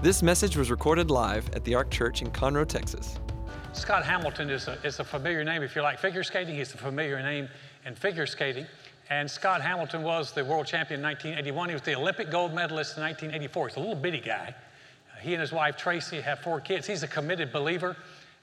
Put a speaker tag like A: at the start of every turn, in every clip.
A: This message was recorded live at the Ark Church in Conroe, Texas.
B: Scott Hamilton is a, is a familiar name. If you like figure skating, he's a familiar name in figure skating. And Scott Hamilton was the world champion in 1981. He was the Olympic gold medalist in 1984. He's a little bitty guy. Uh, he and his wife Tracy have four kids. He's a committed believer.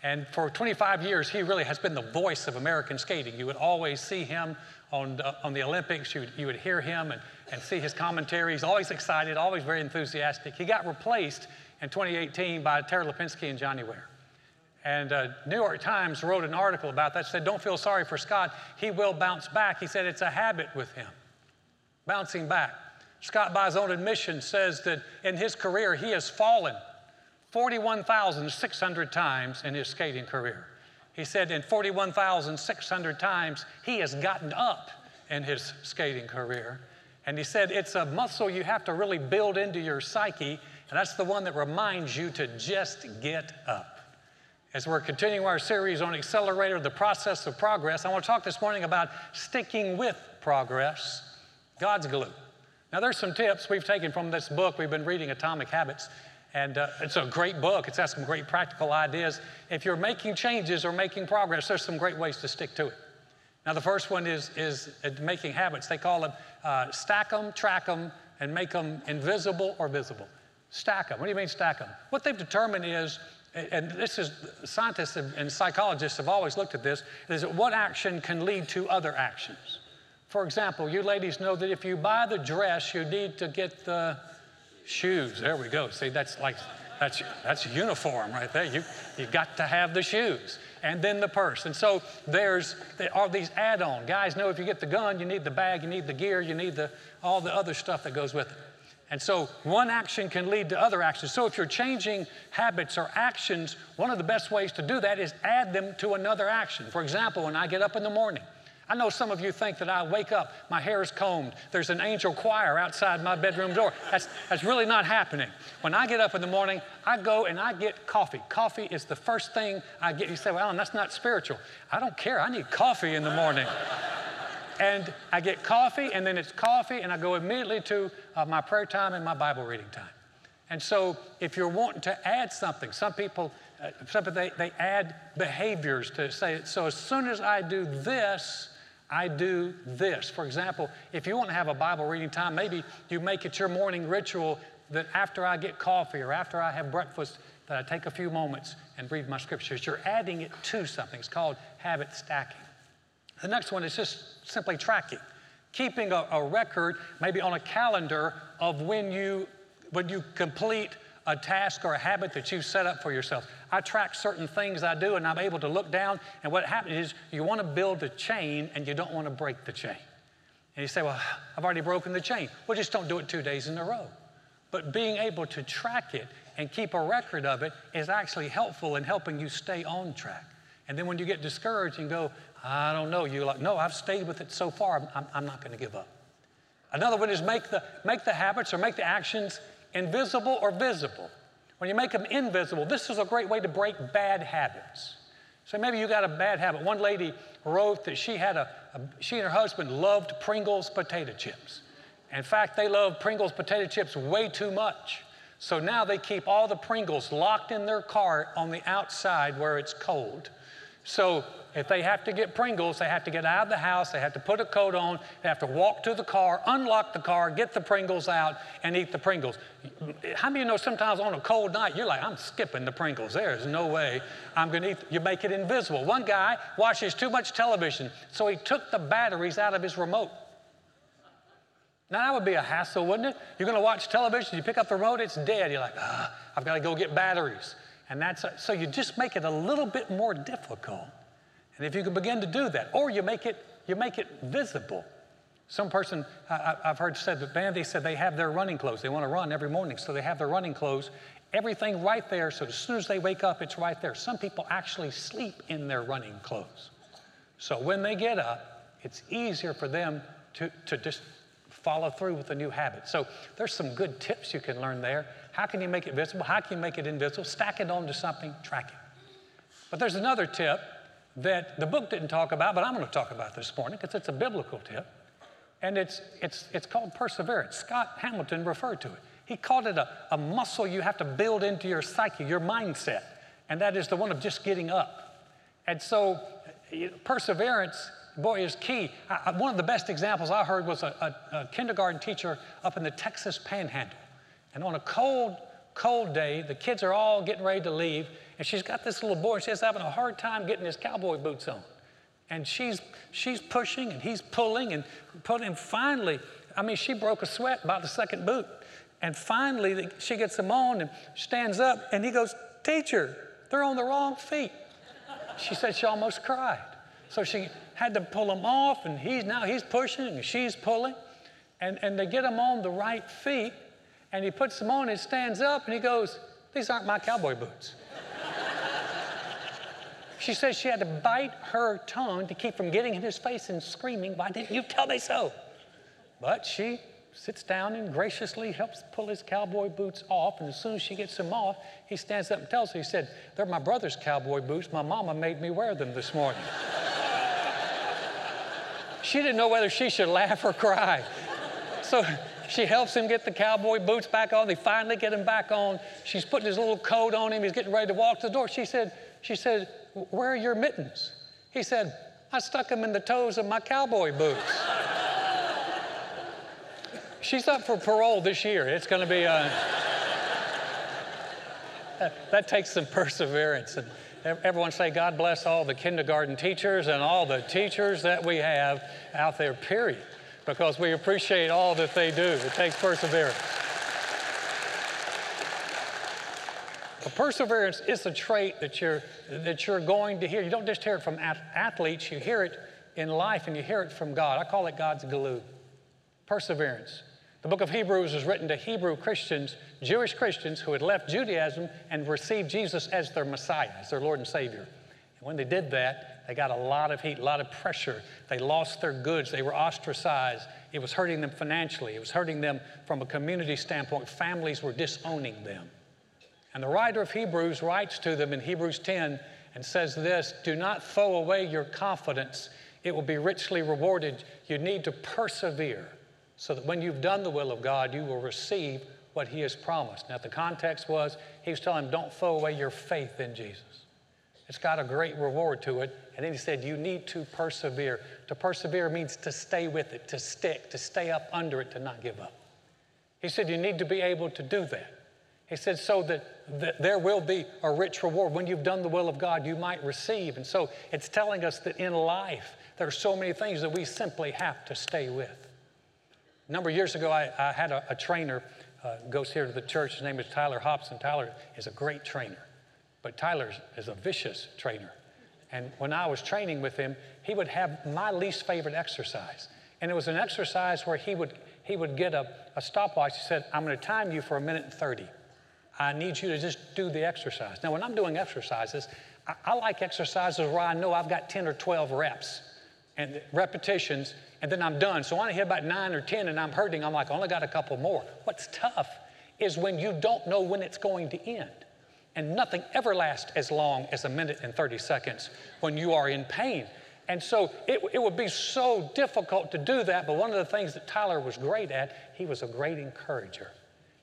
B: And for 25 years, he really has been the voice of American skating. You would always see him on, uh, on the Olympics. You would, you would hear him and, and see his commentary. He's always excited, always very enthusiastic. He got replaced in 2018 by Tara Lipinski and Johnny Weir. And uh, New York Times wrote an article about that, said, Don't feel sorry for Scott. He will bounce back. He said it's a habit with him, bouncing back. Scott, by his own admission, says that in his career, he has fallen 41,600 times in his skating career. He said in 41,600 times, he has gotten up in his skating career. And he said it's a muscle you have to really build into your psyche, and that's the one that reminds you to just get up. As we're continuing our series on Accelerator, the process of progress, I want to talk this morning about sticking with progress, God's glue. Now, there's some tips we've taken from this book. We've been reading Atomic Habits, and uh, it's a great book. It's got some great practical ideas. If you're making changes or making progress, there's some great ways to stick to it. Now, the first one is, is making habits. They call them uh, stack them, track them, and make them invisible or visible. Stack them. What do you mean stack them? What they've determined is and this is scientists and psychologists have always looked at this, is that what action can lead to other actions. For example, you ladies know that if you buy the dress, you need to get the shoes. There we go. See, that's like that's that's uniform right there. You you got to have the shoes and then the purse. And so there's there are these add-on. Guys know if you get the gun, you need the bag, you need the gear, you need the all the other stuff that goes with it. And so one action can lead to other actions. So if you're changing habits or actions, one of the best ways to do that is add them to another action. For example, when I get up in the morning, I know some of you think that I wake up, my hair is combed, there's an angel choir outside my bedroom door. That's, that's really not happening. When I get up in the morning, I go and I get coffee. Coffee is the first thing I get. You say, well, Alan, that's not spiritual. I don't care. I need coffee in the morning and I get coffee, and then it's coffee, and I go immediately to uh, my prayer time and my Bible reading time. And so, if you're wanting to add something, some people, uh, some people they, they add behaviors to say, so as soon as I do this, I do this. For example, if you want to have a Bible reading time, maybe you make it your morning ritual that after I get coffee or after I have breakfast, that I take a few moments and read my scriptures. You're adding it to something. It's called habit stacking. The next one is just simply tracking, keeping a, a record, maybe on a calendar, of when you, when you complete a task or a habit that you've set up for yourself. I track certain things I do and I'm able to look down, and what happens is you want to build a chain and you don't want to break the chain. And you say, Well, I've already broken the chain. Well, just don't do it two days in a row. But being able to track it and keep a record of it is actually helpful in helping you stay on track. And then when you get discouraged and go, I don't know. You're like, no, I've stayed with it so far. I'm, I'm, I'm not going to give up. Another one is make the, make the habits or make the actions invisible or visible. When you make them invisible, this is a great way to break bad habits. So maybe you got a bad habit. One lady wrote that she had a, a she and her husband loved Pringles potato chips. In fact, they love Pringles potato chips way too much. So now they keep all the Pringles locked in their car on the outside where it's cold. So if they have to get Pringles, they have to get out of the house, they have to put a coat on, they have to walk to the car, unlock the car, get the Pringles out, and eat the Pringles. How many of you know sometimes on a cold night, you're like, I'm skipping the Pringles. There's no way I'm going to eat. You make it invisible. One guy watches too much television, so he took the batteries out of his remote. Now, that would be a hassle, wouldn't it? You're going to watch television, you pick up the remote, it's dead. You're like, ah, I've got to go get batteries. And that's so you just make it a little bit more difficult. And if you can begin to do that, or you make it, you make it visible. Some person I, have heard said that man, they said they have their running clothes. They want to run every morning, so they have their running clothes, everything right there. So as soon as they wake up, it's right there. Some people actually sleep in their running clothes. So when they get up, it's easier for them to, to just follow through with a new habit. So there's some good tips you can learn there. How can you make it visible? How can you make it invisible? Stack it onto something, track it. But there's another tip that the book didn't talk about, but I'm going to talk about this morning because it's a biblical tip. And it's, it's, it's called perseverance. Scott Hamilton referred to it. He called it a, a muscle you have to build into your psyche, your mindset, and that is the one of just getting up. And so, perseverance, boy, is key. I, one of the best examples I heard was a, a, a kindergarten teacher up in the Texas panhandle. And on a cold, cold day, the kids are all getting ready to leave, and she's got this little boy, and she's having a hard time getting his cowboy boots on. And she's, she's pushing, and he's pulling, and pulling, and finally, I mean, she broke a sweat about the second boot. And finally, she gets them on and stands up, and he goes, Teacher, they're on the wrong feet. She said she almost cried. So she had to pull them off, and he's now he's pushing, and she's pulling, and, and they get them on the right feet, and he puts them on and stands up, and he goes, These aren't my cowboy boots. she says she had to bite her tongue to keep from getting in his face and screaming, Why didn't you tell me so? But she sits down and graciously helps pull his cowboy boots off. And as soon as she gets them off, he stands up and tells her, he said, They're my brother's cowboy boots. My mama made me wear them this morning. She didn't know whether she should laugh or cry. So she helps him get the cowboy boots back on. They finally get him back on. She's putting his little coat on him. He's getting ready to walk to the door. She said, she said, Where are your mittens? He said, I stuck them in the toes of my cowboy boots. She's up for parole this year. It's going to be a. that, that takes some perseverance. And everyone say, God bless all the kindergarten teachers and all the teachers that we have out there, period, because we appreciate all that they do. It takes perseverance. But perseverance is a trait that you're, that you're going to hear. You don't just hear it from athletes, you hear it in life and you hear it from God. I call it God's glue. Perseverance. The book of Hebrews is written to Hebrew Christians, Jewish Christians who had left Judaism and received Jesus as their Messiah, as their Lord and Savior. And when they did that, they got a lot of heat, a lot of pressure. They lost their goods. They were ostracized. It was hurting them financially. It was hurting them from a community standpoint. Families were disowning them. And the writer of Hebrews writes to them in Hebrews 10 and says this Do not throw away your confidence, it will be richly rewarded. You need to persevere so that when you've done the will of God, you will receive what He has promised. Now, the context was He was telling them, don't throw away your faith in Jesus. It's got a great reward to it. And then He said, you need to persevere. To persevere means to stay with it, to stick, to stay up under it, to not give up. He said, you need to be able to do that. He said, so that, that there will be a rich reward. When you've done the will of God, you might receive. And so it's telling us that in life, there are so many things that we simply have to stay with. A number of years ago, I, I had a, a trainer uh, goes here to the church. His name is Tyler Hobson. Tyler is a great trainer, but Tyler is a vicious trainer. And when I was training with him, he would have my least favorite exercise. And it was an exercise where he would, he would get a, a stopwatch. He said, I'm going to time you for a minute and 30. I need you to just do the exercise. Now, when I'm doing exercises, I, I like exercises where I know I've got 10 or 12 reps and repetitions and then I'm done. So I hit about nine or 10 and I'm hurting, I'm like, I only got a couple more. What's tough is when you don't know when it's going to end. And nothing ever lasts as long as a minute and 30 seconds when you are in pain. And so it, it would be so difficult to do that. But one of the things that Tyler was great at, he was a great encourager.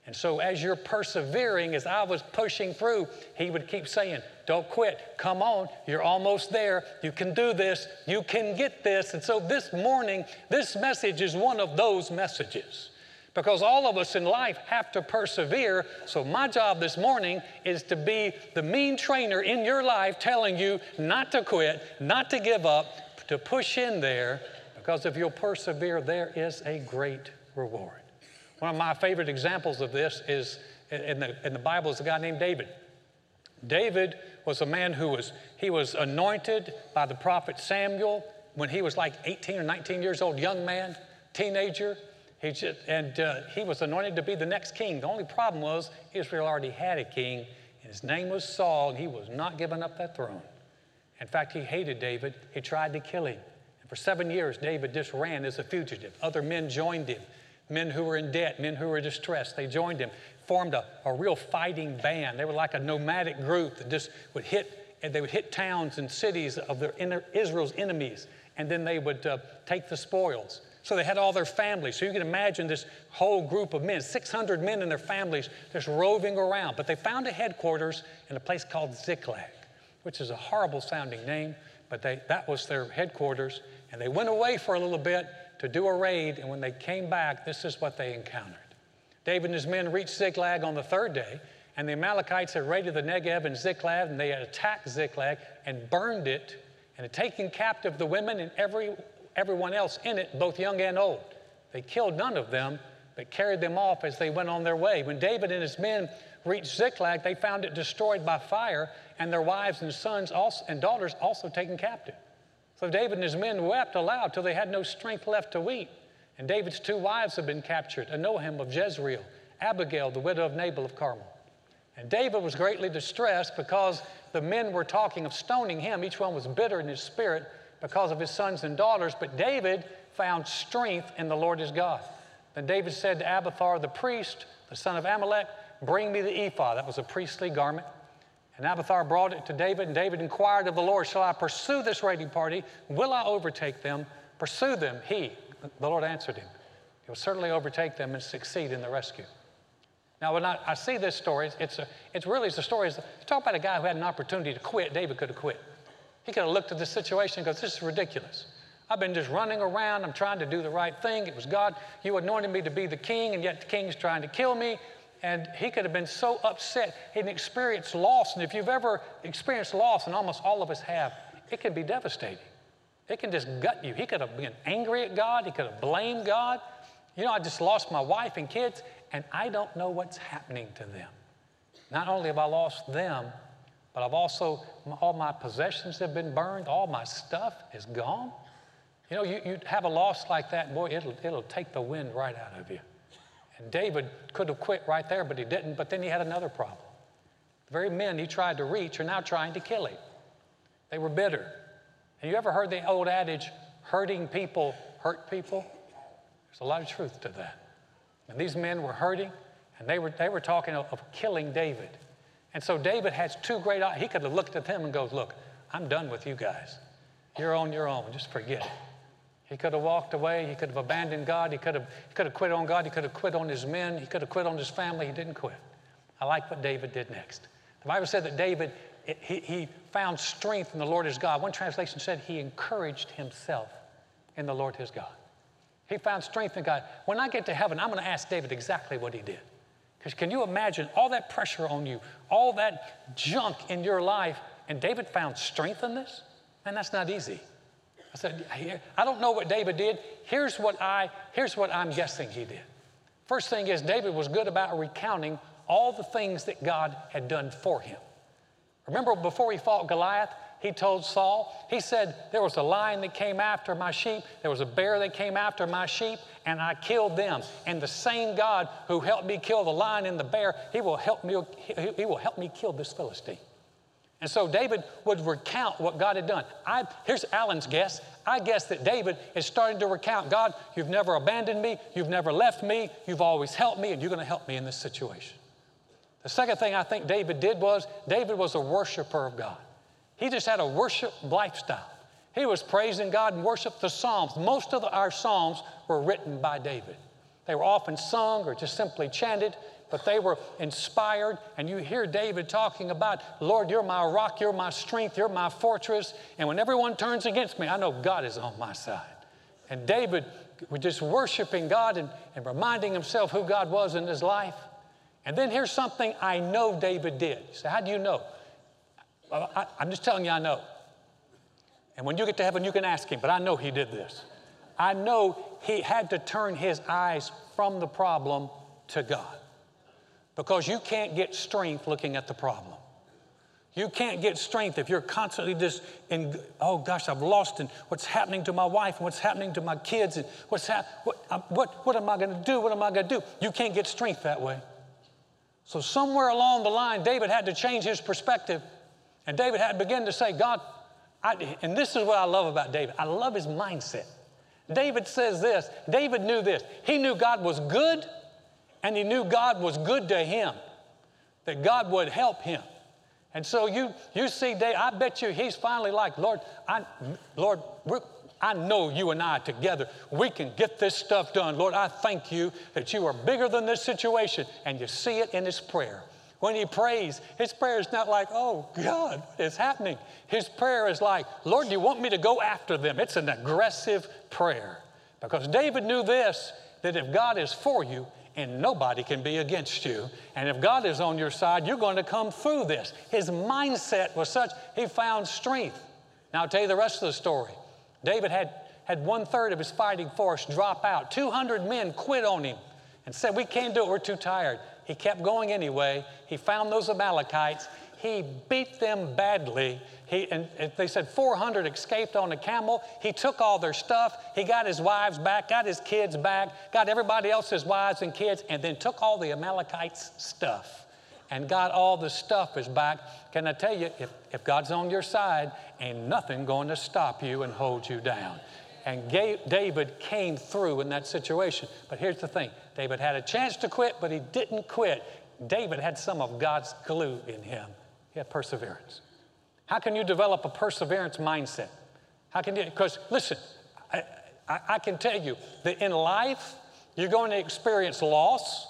B: And so, as you're persevering, as I was pushing through, he would keep saying, Don't quit. Come on. You're almost there. You can do this. You can get this. And so, this morning, this message is one of those messages because all of us in life have to persevere. So, my job this morning is to be the mean trainer in your life telling you not to quit, not to give up, to push in there because if you'll persevere, there is a great reward. One of my favorite examples of this is in the, in the Bible is a guy named David. David was a man who was, he was anointed by the prophet Samuel when he was like 18 or 19 years old, young man, teenager. He just, and uh, he was anointed to be the next king. The only problem was Israel already had a king, and his name was Saul, and he was not giving up that throne. In fact, he hated David. He tried to kill him. And for seven years, David just ran as a fugitive. Other men joined him men who were in debt, men who were distressed. They joined him, formed a, a real fighting band. They were like a nomadic group that just would hit, and they would hit towns and cities of their, Israel's enemies, and then they would uh, take the spoils. So they had all their families. So you can imagine this whole group of men, 600 men and their families, just roving around. But they found a headquarters in a place called Ziklag, which is a horrible sounding name, but they, that was their headquarters. And they went away for a little bit to do a raid. And when they came back, this is what they encountered. David and his men reached Ziklag on the third day, and the Amalekites had raided the Negev and Ziklag, and they had attacked Ziklag and burned it, and had taken captive the women and every everyone else in it, both young and old. They killed none of them, but carried them off as they went on their way. When David and his men reached Ziklag, they found it destroyed by fire, and their wives and sons also, and daughters also taken captive. So David and his men wept aloud till they had no strength left to weep. And David's two wives had been captured Ahinoam of Jezreel, Abigail, the widow of Nabal of Carmel. And David was greatly distressed because the men were talking of stoning him. Each one was bitter in his spirit because of his sons and daughters, but David found strength in the Lord his God. Then David said to Abiathar the priest, the son of Ahimelech, Bring me the ephod. That was a priestly garment. And Abiathar brought it to David, and David inquired of the Lord, Shall I pursue this raiding party? Will I overtake them? Pursue them. He, the Lord answered him, He will certainly overtake them and succeed in the rescue. Now, when I, I see this story, it's, a, it's really it's a story. It's, talk about a guy who had an opportunity to quit. David could have quit. He could have looked at the situation and goes, This is ridiculous. I've been just running around. I'm trying to do the right thing. It was God. You anointed me to be the king, and yet the king's trying to kill me. And he could have been so upset. He'd experienced loss. And if you've ever experienced loss, and almost all of us have, it can be devastating. It can just gut you. He could have been angry at God. He could have blamed God. You know, I just lost my wife and kids, and I don't know what's happening to them. Not only have I lost them, but I've also, all my possessions have been burned, all my stuff is gone. You know, you, you have a loss like that, boy, it'll, it'll take the wind right out of you. And David could have quit right there, but he didn't. But then he had another problem. The very men he tried to reach are now trying to kill him. They were bitter. Have you ever heard the old adage, hurting people hurt people? There's a lot of truth to that. And these men were hurting, and they were, they were talking of, of killing David. And so David has two great, eyes. he could have looked at them and goes, look, I'm done with you guys. You're on your own, just forget it. He could have walked away. He could have abandoned God. He could have, he could have quit on God. He could have quit on his men. He could have quit on his family. He didn't quit. I like what David did next. The Bible said that David, he, he found strength in the Lord his God. One translation said he encouraged himself in the Lord his God. He found strength in God. When I get to heaven, I'm going to ask David exactly what he did. Because can you imagine all that pressure on you, all that junk in your life, and David found strength in this? And that's not easy. I said, I don't know what David did. Here's what, I, here's what I'm guessing he did. First thing is, David was good about recounting all the things that God had done for him. Remember before he fought Goliath, he told Saul, he said, There was a lion that came after my sheep, there was a bear that came after my sheep, and I killed them. And the same God who helped me kill the lion and the bear, he will help me, he will help me kill this Philistine. And so David would recount what God had done. I, here's Alan's guess. I guess that David is starting to recount God, you've never abandoned me, you've never left me, you've always helped me, and you're going to help me in this situation. The second thing I think David did was David was a worshiper of God. He just had a worship lifestyle. He was praising God and worshiped the Psalms. Most of the, our Psalms were written by David. They were often sung or just simply chanted, but they were inspired. And you hear David talking about, Lord, you're my rock, you're my strength, you're my fortress. And when everyone turns against me, I know God is on my side. And David was just worshiping God and, and reminding himself who God was in his life. And then here's something I know David did. You say, How do you know? I, I'm just telling you, I know. And when you get to heaven, you can ask him, but I know he did this. I know he had to turn his eyes from the problem to God. Because you can't get strength looking at the problem. You can't get strength if you're constantly just in, oh gosh, I've lost and what's happening to my wife and what's happening to my kids and what's hap- what, uh, what, what am I going to do? What am I going to do? You can't get strength that way. So somewhere along the line, David had to change his perspective. And David had to begin to say, God, I, and this is what I love about David. I love his mindset. David says this David knew this. He knew God was good, and he knew God was good to him, that God would help him. And so you, you see, David, I bet you he's finally like, Lord, I, Lord, I know you and I together, we can get this stuff done. Lord, I thank you that you are bigger than this situation. And you see it in his prayer. When he prays, his prayer is not like, oh God, what is happening? His prayer is like, Lord, do you want me to go after them? It's an aggressive prayer. Because David knew this that if God is for you, and nobody can be against you. And if God is on your side, you're going to come through this. His mindset was such, he found strength. Now, I'll tell you the rest of the story. David had, had one third of his fighting force drop out. 200 men quit on him and said, We can't do it, we're too tired. He kept going anyway. He found those Amalekites. He beat them badly. He, and they said 400 escaped on a camel. He took all their stuff. He got his wives back, got his kids back, got everybody else's wives and kids, and then took all the Amalekites' stuff and got all the stuff is back. Can I tell you, if, if God's on your side, ain't nothing going to stop you and hold you down. And David came through in that situation. But here's the thing David had a chance to quit, but he didn't quit. David had some of God's glue in him. He had perseverance. How can you develop a perseverance mindset? How can you? Because listen, I, I, I can tell you that in life, you're going to experience loss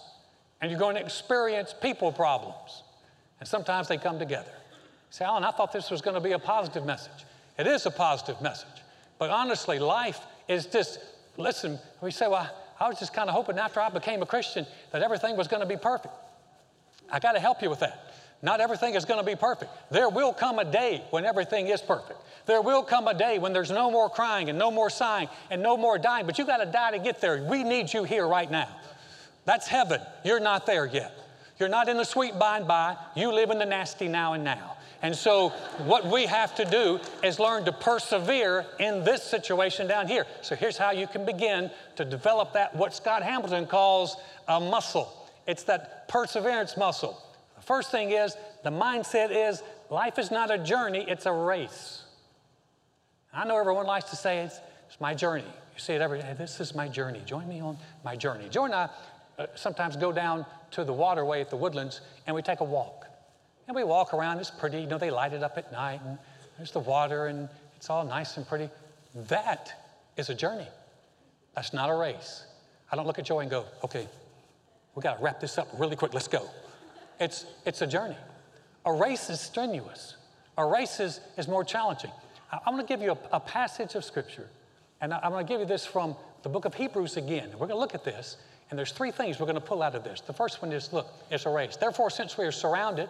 B: and you're going to experience people problems. And sometimes they come together. say, Alan, I thought this was going to be a positive message. It is a positive message. But honestly, life is just, listen, we say, well, I was just kind of hoping after I became a Christian that everything was going to be perfect. I got to help you with that. Not everything is going to be perfect. There will come a day when everything is perfect. There will come a day when there's no more crying and no more sighing and no more dying, but you got to die to get there. We need you here right now. That's heaven. You're not there yet. You're not in the sweet by and by. You live in the nasty now and now. And so, what we have to do is learn to persevere in this situation down here. So, here's how you can begin to develop that, what Scott Hamilton calls a muscle. It's that perseverance muscle. The first thing is the mindset is life is not a journey, it's a race. I know everyone likes to say it's, it's my journey. You say it every day. This is my journey. Join me on my journey. Join I uh, sometimes go down to the waterway at the woodlands and we take a walk. And we walk around, it's pretty, you know, they light it up at night and there's the water and it's all nice and pretty. That is a journey. That's not a race. I don't look at Joy and go, okay, we got to wrap this up really quick, let's go. It's, it's a journey. A race is strenuous, a race is, is more challenging. I'm going to give you a, a passage of scripture, and I'm going to give you this from the book of Hebrews again. We're going to look at this, and there's three things we're going to pull out of this. The first one is look, it's a race. Therefore, since we are surrounded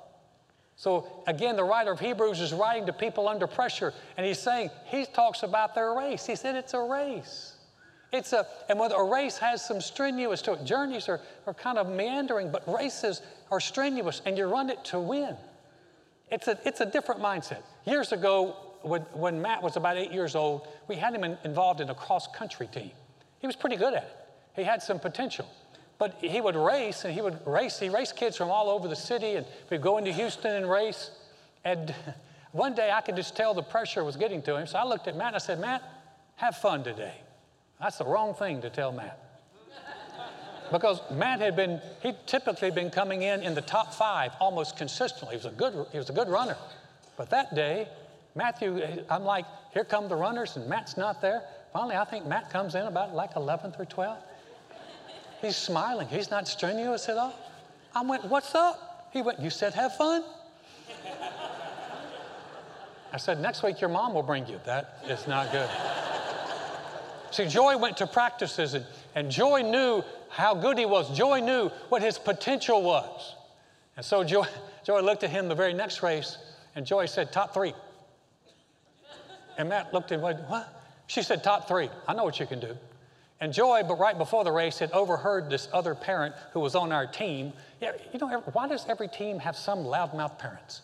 B: So again, the writer of Hebrews is writing to people under pressure, and he's saying, he talks about their race. He said it's a race. It's a, and whether a race has some strenuous to it, journeys are, are kind of meandering, but races are strenuous, and you run it to win. It's a, it's a different mindset. Years ago, when, when Matt was about eight years old, we had him in, involved in a cross country team. He was pretty good at it. He had some potential. But he would race, and he would race. He raced kids from all over the city, and we'd go into Houston and race. And one day I could just tell the pressure was getting to him. So I looked at Matt and I said, Matt, have fun today. That's the wrong thing to tell Matt. because Matt had been, he'd typically been coming in in the top five almost consistently. He was a good, he was a good runner. But that day, Matthew, I'm like, here come the runners, and Matt's not there. Finally, I think Matt comes in about like 11th or 12th. He's smiling. He's not strenuous at all. I went, What's up? He went, You said have fun? I said, Next week your mom will bring you. That is not good. See, Joy went to practices and, and Joy knew how good he was. Joy knew what his potential was. And so Joy, Joy looked at him the very next race and Joy said, Top three. And Matt looked at him, What? She said, Top three. I know what you can do. And Joy, but right before the race, had overheard this other parent who was on our team. Yeah, you know, why does every team have some loudmouth parents?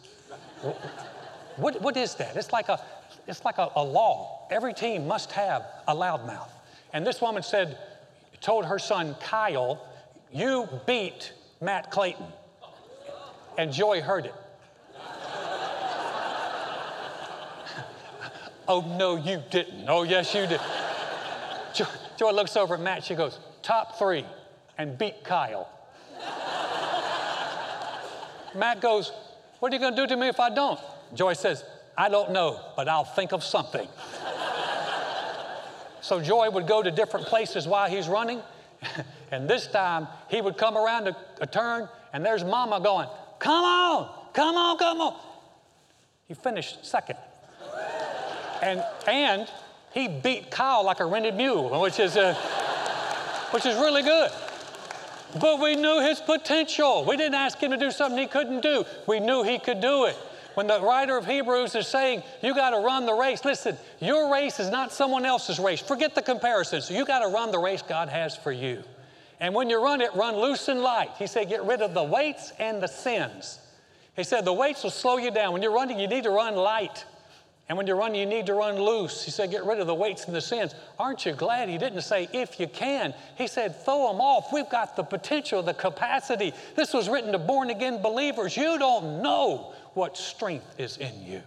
B: what, what is that? It's like, a, it's like a, a law. Every team must have a loudmouth. And this woman said, told her son Kyle, You beat Matt Clayton. And Joy heard it. oh, no, you didn't. Oh, yes, you did. Joy, Joy looks over at Matt. She goes, Top three, and beat Kyle. Matt goes, What are you going to do to me if I don't? Joy says, I don't know, but I'll think of something. so Joy would go to different places while he's running. and this time he would come around a, a turn, and there's Mama going, Come on, come on, come on. He finished second. And, and he beat Kyle like a rented mule, which is, uh, which is really good. But we knew his potential. We didn't ask him to do something he couldn't do. We knew he could do it. When the writer of Hebrews is saying, you got to run the race, listen, your race is not someone else's race. Forget the comparisons. You got to run the race God has for you. And when you run it, run loose and light. He said, get rid of the weights and the sins. He said, the weights will slow you down. When you're running, you need to run light. And when you run, you need to run loose. He said, get rid of the weights and the sins. Aren't you glad he didn't say, if you can? He said, throw them off. We've got the potential, the capacity. This was written to born again believers. You don't know what strength is in you.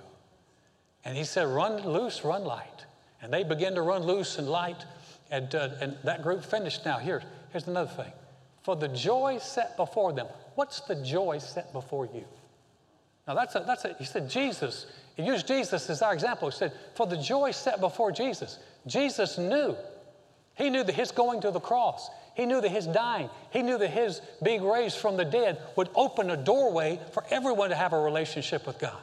B: And he said, run loose, run light. And they began to run loose and light. And, uh, and that group finished. Now, here, here's another thing. For the joy set before them. What's the joy set before you? Now, that's a, that's a, he said, Jesus he used Jesus as our example. He said, For the joy set before Jesus, Jesus knew. He knew that his going to the cross, he knew that his dying, he knew that his being raised from the dead would open a doorway for everyone to have a relationship with God.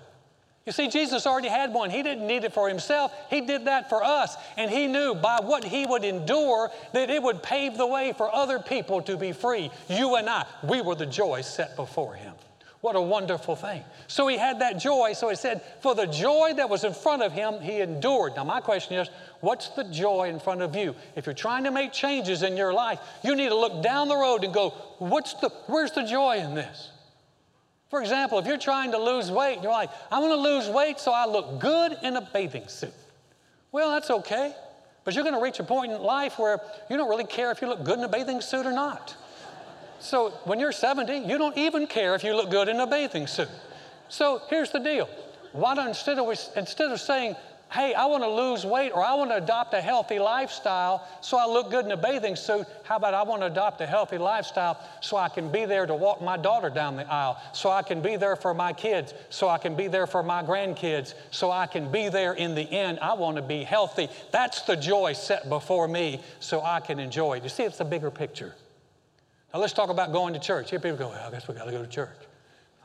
B: You see, Jesus already had one. He didn't need it for himself. He did that for us. And he knew by what he would endure that it would pave the way for other people to be free. You and I, we were the joy set before him. What a wonderful thing. So he had that joy. So he said, For the joy that was in front of him, he endured. Now, my question is, what's the joy in front of you? If you're trying to make changes in your life, you need to look down the road and go, what's the, where's the joy in this? For example, if you're trying to lose weight, you're like, I want to lose weight so I look good in a bathing suit. Well, that's okay. But you're going to reach a point in life where you don't really care if you look good in a bathing suit or not. So when you're 70, you don't even care if you look good in a bathing suit. So here's the deal. Why don't instead of, instead of saying, hey, I want to lose weight or I want to adopt a healthy lifestyle so I look good in a bathing suit, how about I want to adopt a healthy lifestyle so I can be there to walk my daughter down the aisle, so I can be there for my kids, so I can be there for my grandkids, so I can be there in the end. I want to be healthy. That's the joy set before me so I can enjoy it. You see, it's a bigger picture. Now let's talk about going to church. Here people go, well, I guess we got to go to church.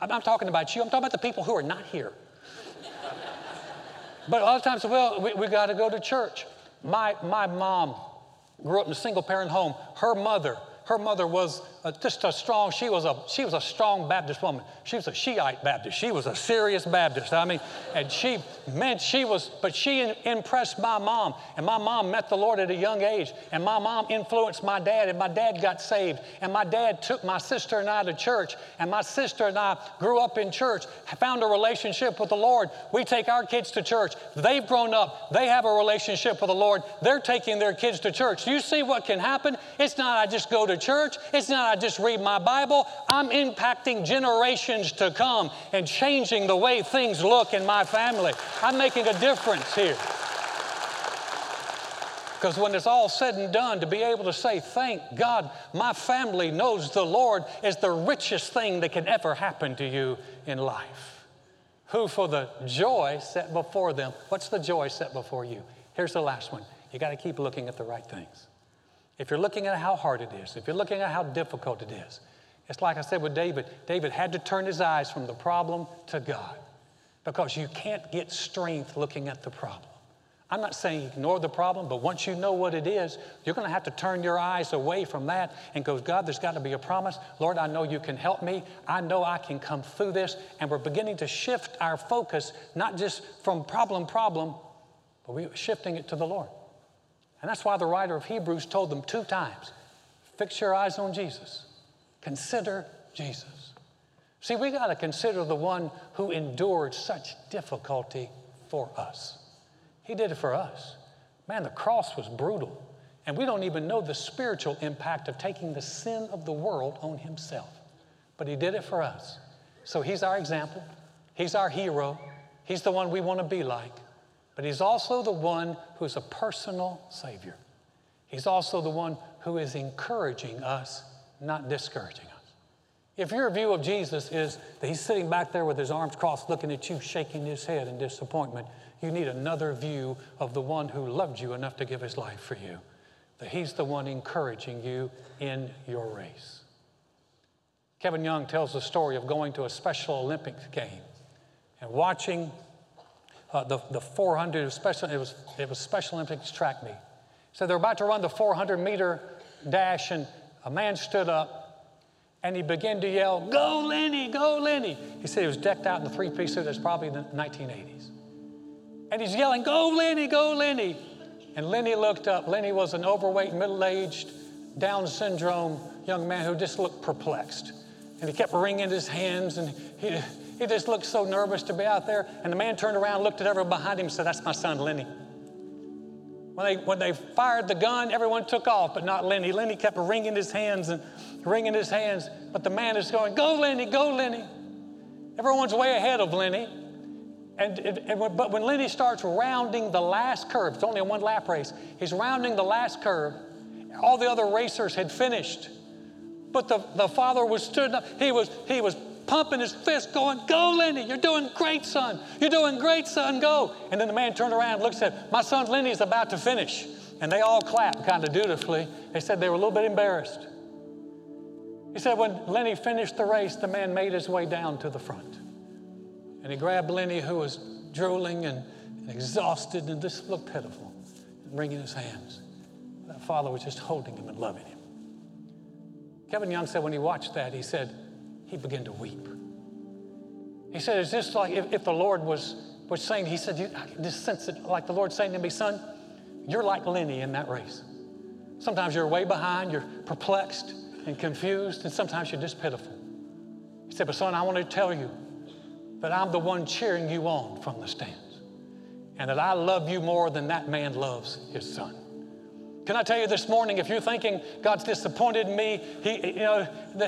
B: I'm not talking about you. I'm talking about the people who are not here. but a lot of times, well, we, we got to go to church. My, my mom grew up in a single parent home. Her mother her mother was just a strong, she was a, she was a strong Baptist woman. She was a Shiite Baptist. She was a serious Baptist. I mean, and she meant she was, but she impressed my mom. And my mom met the Lord at a young age. And my mom influenced my dad, and my dad got saved. And my dad took my sister and I to church. And my sister and I grew up in church, found a relationship with the Lord. We take our kids to church. They've grown up, they have a relationship with the Lord. They're taking their kids to church. You see what can happen? It's not I just go to church. It's not I just read my Bible. I'm impacting generations to come and changing the way things look in my family. I'm making a difference here. Because when it's all said and done, to be able to say, Thank God, my family knows the Lord is the richest thing that can ever happen to you in life. Who, for the joy set before them, what's the joy set before you? Here's the last one. You got to keep looking at the right things. If you're looking at how hard it is, if you're looking at how difficult it is, it's like I said with David. David had to turn his eyes from the problem to God because you can't get strength looking at the problem. I'm not saying ignore the problem, but once you know what it is, you're going to have to turn your eyes away from that and go, God, there's got to be a promise. Lord, I know you can help me. I know I can come through this. And we're beginning to shift our focus, not just from problem, problem, but we're shifting it to the Lord. And that's why the writer of Hebrews told them two times fix your eyes on Jesus, consider Jesus. See, we got to consider the one who endured such difficulty for us. He did it for us. Man, the cross was brutal. And we don't even know the spiritual impact of taking the sin of the world on himself. But he did it for us. So he's our example, he's our hero, he's the one we want to be like. But he's also the one who's a personal Savior. He's also the one who is encouraging us, not discouraging us. If your view of Jesus is that he's sitting back there with his arms crossed, looking at you, shaking his head in disappointment, you need another view of the one who loved you enough to give his life for you. That he's the one encouraging you in your race. Kevin Young tells the story of going to a Special Olympics game and watching uh, the, the 400 special, it was, it was Special Olympics track meet. So they're about to run the 400 meter dash, and a man stood up and he began to yell, Go, Lenny, go, Lenny. He said he was decked out in a three piece suit. That's probably the 1980s. And he's yelling, Go, Lenny, go, Lenny. And Lenny looked up. Lenny was an overweight, middle aged, Down syndrome young man who just looked perplexed. And he kept wringing his hands, and he, he just looked so nervous to be out there. And the man turned around, looked at everyone behind him, and said, That's my son, Lenny. When they, when they fired the gun, everyone took off, but not Lenny. Lenny kept wringing his hands and wringing his hands, but the man is going, Go, Lenny, go, Lenny. Everyone's way ahead of Lenny. And, but when Lenny starts rounding the last curve, it's only a one lap race, he's rounding the last curve. All the other racers had finished. But the, the father was stood up, he was, he was pumping his fist, going, Go, Lenny, you're doing great, son. You're doing great, son, go. And then the man turned around and looked and said, My son Lenny is about to finish. And they all clapped kind of dutifully. They said they were a little bit embarrassed. He said, When Lenny finished the race, the man made his way down to the front. And he grabbed Lenny, who was drooling and, and exhausted and just looked pitiful, and wringing his hands. That father was just holding him and loving him. Kevin Young said when he watched that, he said, he began to weep. He said, It's just like if, if the Lord was, was saying, He said, I just sense it like the Lord saying to me, Son, you're like Lenny in that race. Sometimes you're way behind, you're perplexed and confused, and sometimes you're just pitiful. He said, But son, I want to tell you that I'm the one cheering you on from the stands, and that I love you more than that man loves his son. Can I tell you this morning, if you're thinking God's disappointed in me, he, you know,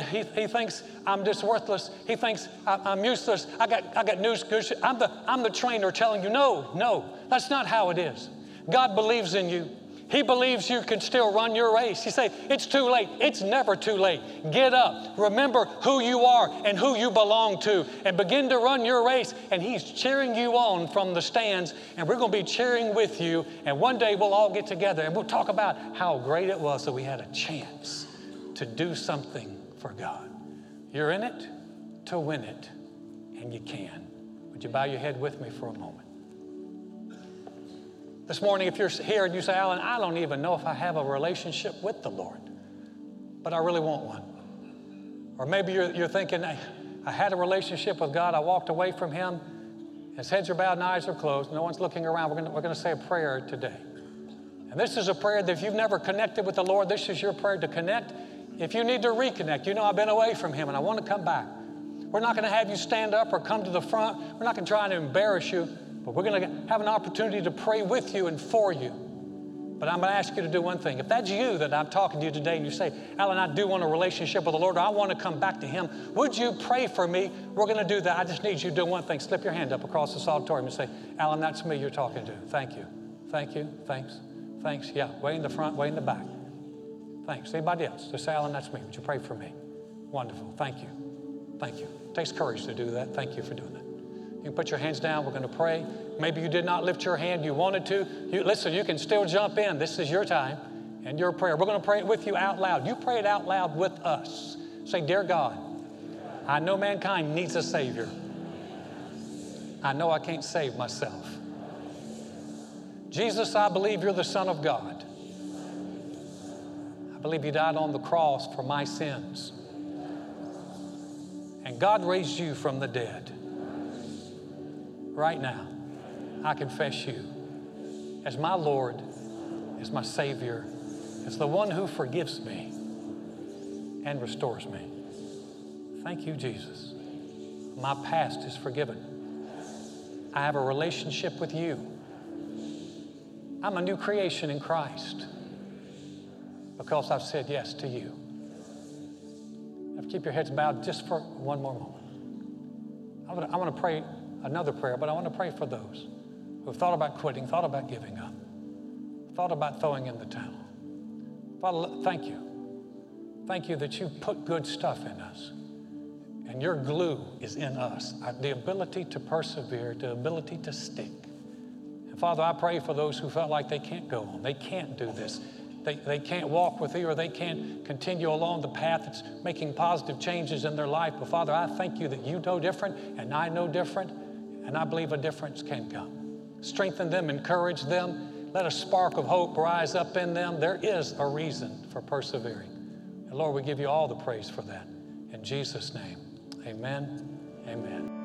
B: he, he thinks I'm just worthless, he thinks I'm useless, I got, I got news. I'm the, I'm the trainer telling you, no, no, that's not how it is. God believes in you. He believes you can still run your race. He say, It's too late. It's never too late. Get up. Remember who you are and who you belong to, and begin to run your race. And He's cheering you on from the stands, and we're going to be cheering with you. And one day we'll all get together and we'll talk about how great it was that we had a chance to do something for God. You're in it to win it, and you can. Would you bow your head with me for a moment? This morning, if you're here and you say, Alan, I don't even know if I have a relationship with the Lord, but I really want one. Or maybe you're, you're thinking, I, I had a relationship with God, I walked away from Him, His heads are bowed and eyes are closed, no one's looking around. We're going we're to say a prayer today. And this is a prayer that if you've never connected with the Lord, this is your prayer to connect. If you need to reconnect, you know I've been away from Him and I want to come back. We're not going to have you stand up or come to the front. We're not going to try to embarrass you. But we're going to have an opportunity to pray with you and for you. But I'm going to ask you to do one thing. If that's you that I'm talking to you today and you say, Alan, I do want a relationship with the Lord, or I want to come back to Him, would you pray for me? We're going to do that. I just need you to do one thing. Slip your hand up across this auditorium and say, Alan, that's me you're talking to. Thank you. Thank you. Thanks. Thanks. Yeah, way in the front, way in the back. Thanks. Anybody else? Just say, Alan, that's me. Would you pray for me? Wonderful. Thank you. Thank you. It takes courage to do that. Thank you for doing that. You can put your hands down. We're going to pray. Maybe you did not lift your hand. You wanted to. You, listen, you can still jump in. This is your time and your prayer. We're going to pray it with you out loud. You pray it out loud with us. Say, Dear God, I know mankind needs a Savior. I know I can't save myself. Jesus, I believe you're the Son of God. I believe you died on the cross for my sins. And God raised you from the dead right now, I confess you as my Lord, as my Savior, as the one who forgives me and restores me. Thank you, Jesus. My past is forgiven. I have a relationship with you. I'm a new creation in Christ. because I've said yes to you. Now keep your heads bowed just for one more moment. I want, to, pray another prayer, but I want to pray for those who've thought about quitting, thought about giving up, thought about throwing in the towel. Father, thank you. Thank you that you put good stuff in us. And your glue is in us uh, the ability to persevere, the ability to stick. And Father, I pray for those who felt like they can't go on, they can't do this, they, they can't walk with you, or they can't continue along the path that's making positive changes in their life. But Father, I thank you that you know different, and I know different, and I believe a difference can come. Strengthen them, encourage them. Let a spark of hope rise up in them. There is a reason for persevering. And Lord, we give you all the praise for that. In Jesus' name. Amen. Amen.